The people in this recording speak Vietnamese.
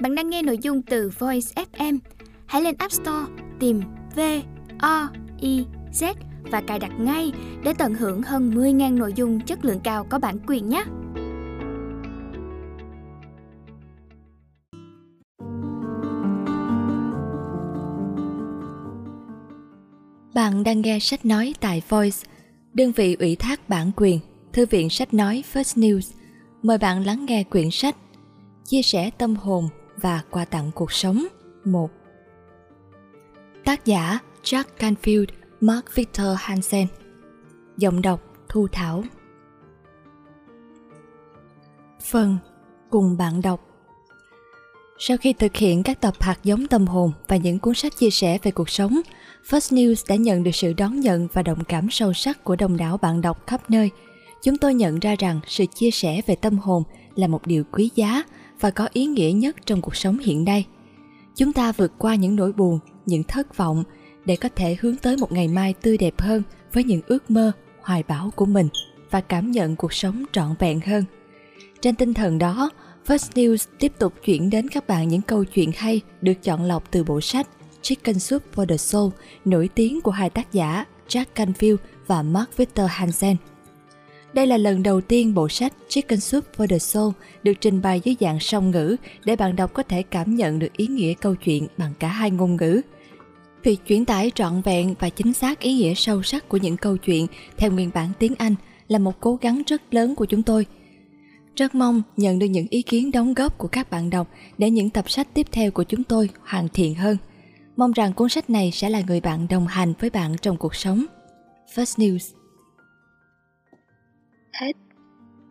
Bạn đang nghe nội dung từ Voice FM. Hãy lên App Store tìm V O I Z và cài đặt ngay để tận hưởng hơn 10.000 nội dung chất lượng cao có bản quyền nhé. Bạn đang nghe sách nói tại Voice, đơn vị ủy thác bản quyền, Thư viện sách nói First News. Mời bạn lắng nghe quyển sách Chia sẻ tâm hồn và quà tặng cuộc sống. 1 Tác giả Jack Canfield, Mark Victor Hansen. Giọng đọc Thu Thảo. Phần Cùng bạn đọc. Sau khi thực hiện các tập hạt giống tâm hồn và những cuốn sách chia sẻ về cuộc sống, First News đã nhận được sự đón nhận và đồng cảm sâu sắc của đông đảo bạn đọc khắp nơi. Chúng tôi nhận ra rằng sự chia sẻ về tâm hồn là một điều quý giá và có ý nghĩa nhất trong cuộc sống hiện nay. Chúng ta vượt qua những nỗi buồn, những thất vọng để có thể hướng tới một ngày mai tươi đẹp hơn với những ước mơ, hoài bão của mình và cảm nhận cuộc sống trọn vẹn hơn. Trên tinh thần đó, First News tiếp tục chuyển đến các bạn những câu chuyện hay được chọn lọc từ bộ sách Chicken Soup for the Soul nổi tiếng của hai tác giả Jack Canfield và Mark Victor Hansen. Đây là lần đầu tiên bộ sách Chicken Soup for the Soul được trình bày dưới dạng song ngữ để bạn đọc có thể cảm nhận được ý nghĩa câu chuyện bằng cả hai ngôn ngữ. Việc chuyển tải trọn vẹn và chính xác ý nghĩa sâu sắc của những câu chuyện theo nguyên bản tiếng Anh là một cố gắng rất lớn của chúng tôi. Rất mong nhận được những ý kiến đóng góp của các bạn đọc để những tập sách tiếp theo của chúng tôi hoàn thiện hơn. Mong rằng cuốn sách này sẽ là người bạn đồng hành với bạn trong cuộc sống. First News